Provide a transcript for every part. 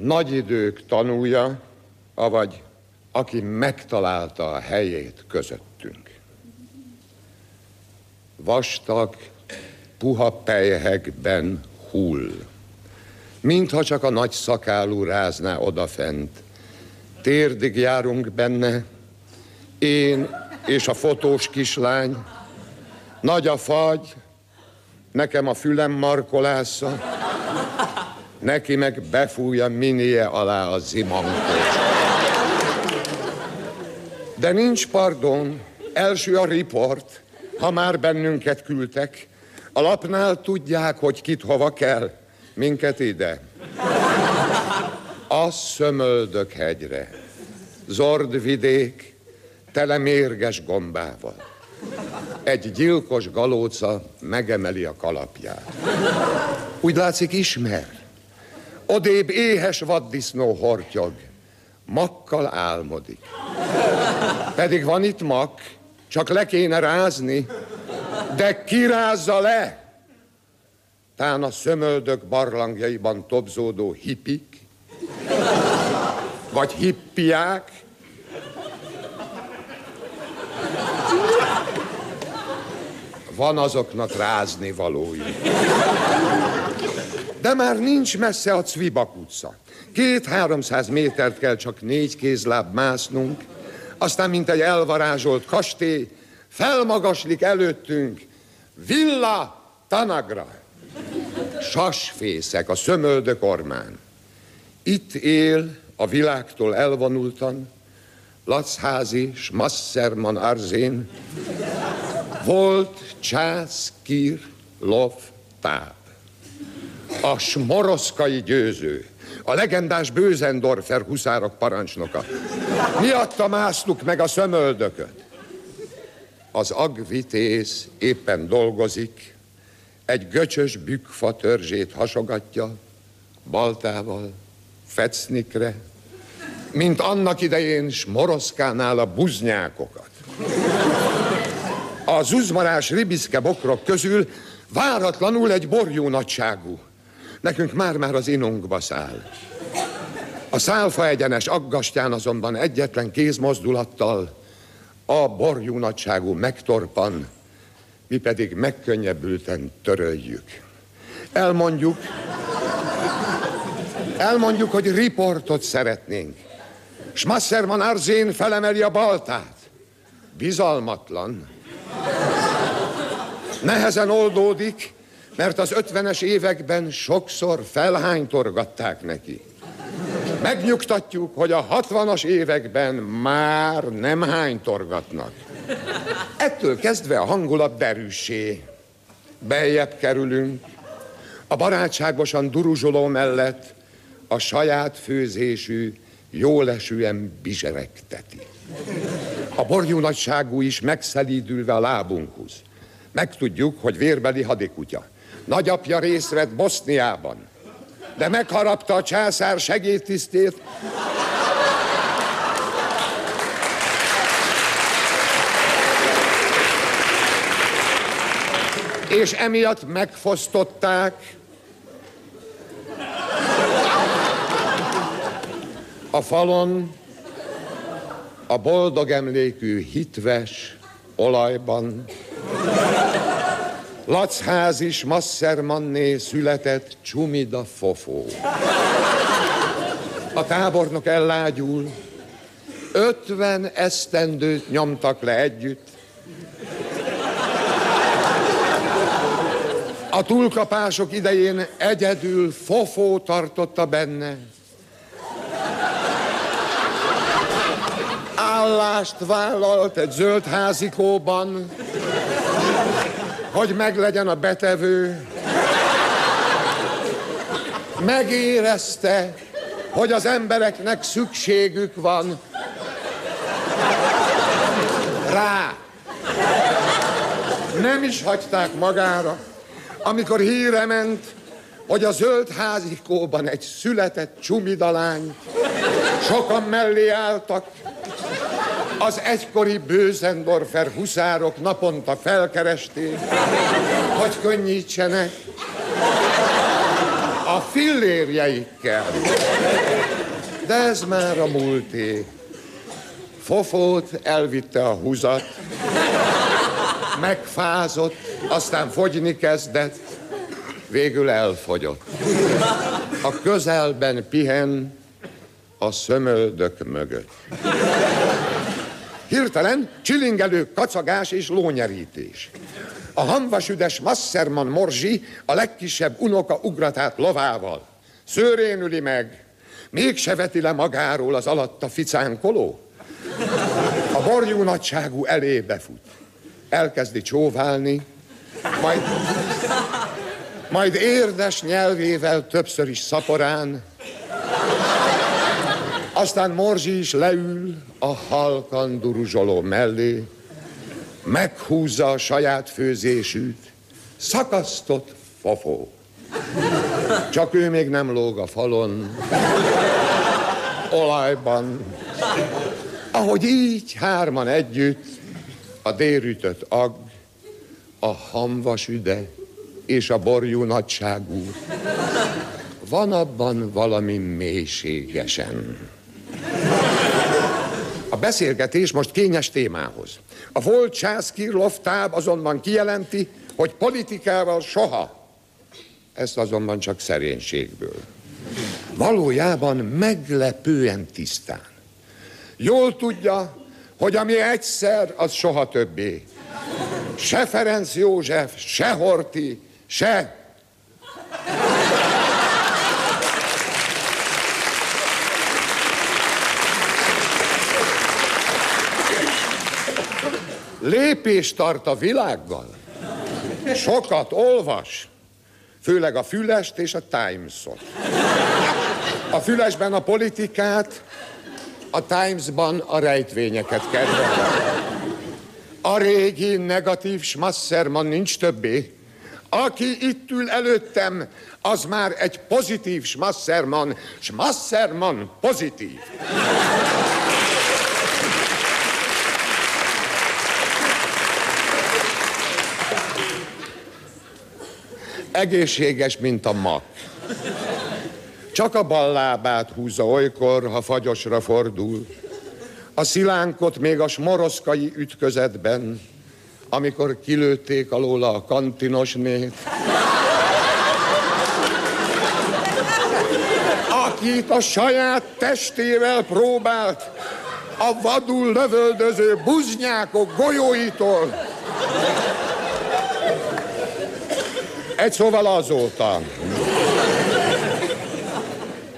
nagy idők tanulja, avagy aki megtalálta a helyét közöttünk. Vastag, puha pejhekben hull, mintha csak a nagy szakálú rázná odafent. Térdig járunk benne, én és a fotós kislány, nagy a fagy, nekem a fülem markolásza, neki meg befújja minie alá a zimankot. De nincs pardon, első a riport, ha már bennünket küldtek. A lapnál tudják, hogy kit hova kell, minket ide. A szömöldök hegyre, zord vidék, tele mérges gombával. Egy gyilkos galóca megemeli a kalapját. Úgy látszik, ismer. Odébb éhes vaddisznó hortyog. Makkal álmodik. Pedig van itt mak, csak le kéne rázni. De kirázza le! Tán a szömöldök barlangjaiban tobzódó hipik, vagy hippiák, van azoknak rázni valójuk. De már nincs messze a Cvibak utca. Két-háromszáz métert kell csak négy kézláb másznunk, aztán, mint egy elvarázsolt kastély, felmagaslik előttünk Villa Tanagra. Sasfészek a szömöldök ormán. Itt él a világtól elvonultan Lacházi, Smasserman Arzén, volt csász, kír, lov, táp. A smoroszkai győző, a legendás Bőzendorfer huszárok parancsnoka. Miatta másztuk meg a szömöldököt. Az agvitész éppen dolgozik, egy göcsös bükfa törzsét hasogatja, baltával, fecnikre, mint annak idején Smoroszkánál a buznyákokat. A zuzmarás ribiszke bokrok közül váratlanul egy borjú nagyságú. Nekünk már-már az inunkba száll. A szálfa egyenes aggastyán azonban egyetlen kézmozdulattal a borjú nagyságú megtorpan, mi pedig megkönnyebbülten töröljük. Elmondjuk, elmondjuk, hogy riportot szeretnénk. Smasserman Arzén felemeli a baltát. Bizalmatlan. Nehezen oldódik, mert az ötvenes években sokszor felhánytorgatták neki. Megnyugtatjuk, hogy a hatvanas években már nem hánytorgatnak. Ettől kezdve a hangulat derűsé. Beljebb kerülünk, a barátságosan duruzsoló mellett a saját főzésű, jólesően bizseregteti. A borjú nagyságú is megszelídülve a lábunkhoz. Megtudjuk, hogy vérbeli hadikutya. Nagyapja részt vett Boszniában, de megharapta a császár segédtisztét, és emiatt megfosztották a falon a boldog emlékű hitves olajban Lacház is Masszermanné született Csumida Fofó. A tábornok ellágyul, ötven esztendőt nyomtak le együtt. A túlkapások idején egyedül Fofó tartotta benne. Állást vállalt egy zöld házikóban, hogy meglegyen a betevő. Megérezte, hogy az embereknek szükségük van rá. Nem is hagyták magára, amikor híre ment, hogy a zöld házikóban egy született csumidalány. Sokan mellé álltak, az egykori Bőzendorfer huszárok naponta felkeresték, hogy könnyítsenek a fillérjeikkel. De ez már a múlté. Fofót elvitte a húzat, megfázott, aztán fogyni kezdett, végül elfogyott. A közelben pihen a szömöldök mögött. Hirtelen csilingelő kacagás és lónyerítés. A hamvasüdes Masserman Morzsi a legkisebb unoka ugratát lovával. Szőrén üli meg, mégse veti le magáról az alatta ficánkoló. A borjú nagyságú elébe fut. Elkezdi csóválni, majd, majd érdes nyelvével többször is szaporán, aztán Morzsi is leül a halkan duruzsoló mellé, meghúzza a saját főzésűt, szakasztott fofó. Csak ő még nem lóg a falon, olajban. Ahogy így hárman együtt, a dérütött ag, a hamvas üde és a borjú nagyságú. Van abban valami mélységesen. A beszélgetés most kényes témához. A volt Császkirlov táb azonban kijelenti, hogy politikával soha. Ezt azonban csak szerénységből. Valójában meglepően tisztán. Jól tudja, hogy ami egyszer, az soha többé. Se Ferenc József, se Horti, se lépést tart a világgal. Sokat olvas, főleg a Fülest és a Times-ot. A Fülesben a politikát, a Times-ban a rejtvényeket kedvel. A régi negatív Schmasserman nincs többé. Aki itt ül előttem, az már egy pozitív Schmasserman. Schmasserman pozitív. Egészséges, mint a mak. Csak a bal lábát húzza olykor, ha fagyosra fordul. A szilánkot még a smoroszkai ütközetben, amikor kilőtték alóla a kantinosnét. Akit a saját testével próbált a vadul lövöldöző buznyákok golyóitól egy szóval azóta.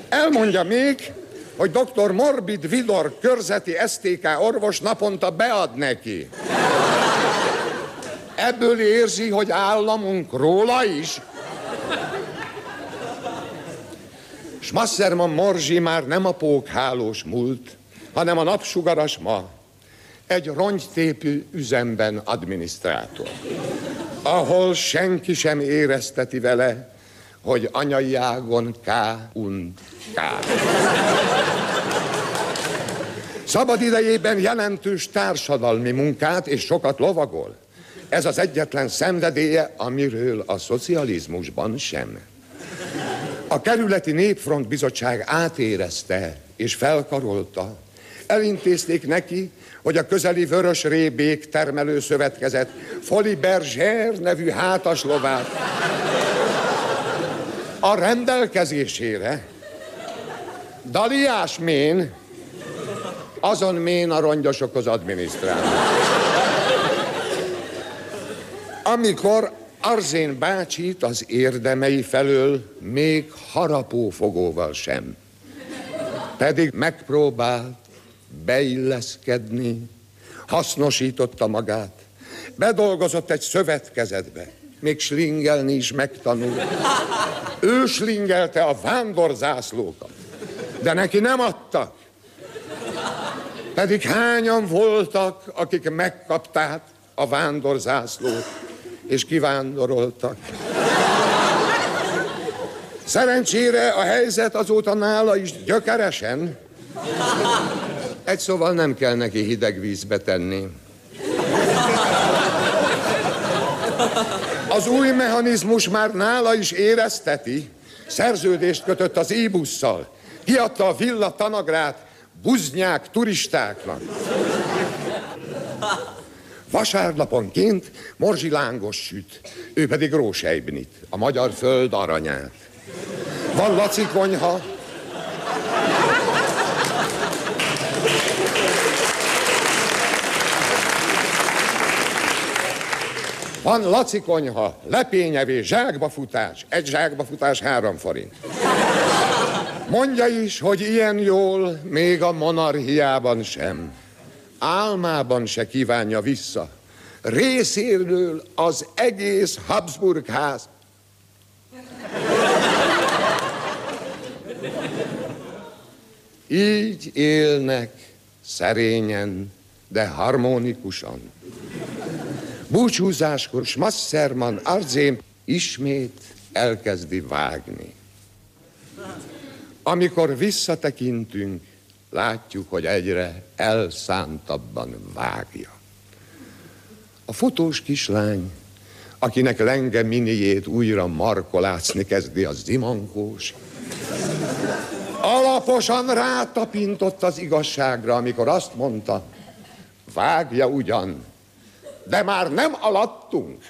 Elmondja még, hogy dr. Morbid Vidor körzeti STK orvos naponta bead neki. Ebből érzi, hogy államunk róla is. Smasserman Morzsi már nem a pókhálós múlt, hanem a napsugaras ma. Egy rongytépű üzemben adminisztrátor ahol senki sem érezteti vele, hogy anyai ágon K und K. Szabad idejében jelentős társadalmi munkát és sokat lovagol. Ez az egyetlen szenvedélye, amiről a szocializmusban sem. A kerületi népfront bizottság átérezte és felkarolta. Elintézték neki, hogy a közeli Vörös Rébék termelő szövetkezet Foli Berzser nevű hátaslovát a rendelkezésére Daliás Mén azon Mén a rongyosokhoz adminisztrál. Amikor Arzén bácsit az érdemei felől még harapófogóval sem. Pedig megpróbált beilleszkedni, hasznosította magát, bedolgozott egy szövetkezetbe, még slingelni is megtanult. Ő slingelte a vándorzászlókat, de neki nem adtak. Pedig hányan voltak, akik megkapták a vándorzászlót, és kivándoroltak. Szerencsére a helyzet azóta nála is gyökeresen egy szóval nem kell neki hideg vízbe tenni. Az új mechanizmus már nála is érezteti. Szerződést kötött az íbusszal. Kiadta a villa tanagrát buznyák turistáknak. Vasárnaponként Morzsi lángos süt, ő pedig rósejbnit, a magyar föld aranyát. Van Laci konyha, Van Laci konyha, lepényevés, zsákbafutás. Egy zsákbafutás három forint. Mondja is, hogy ilyen jól még a monarchiában sem. Álmában se kívánja vissza. Részéről az egész Habsburg ház. Így élnek szerényen, de harmonikusan. Búcsúzáskor Schmasserman Arzém ismét elkezdi vágni. Amikor visszatekintünk, látjuk, hogy egyre elszántabban vágja. A fotós kislány, akinek lenge miniét újra markolászni kezdi az zimankós, alaposan rátapintott az igazságra, amikor azt mondta, vágja ugyan, de már nem alattunk.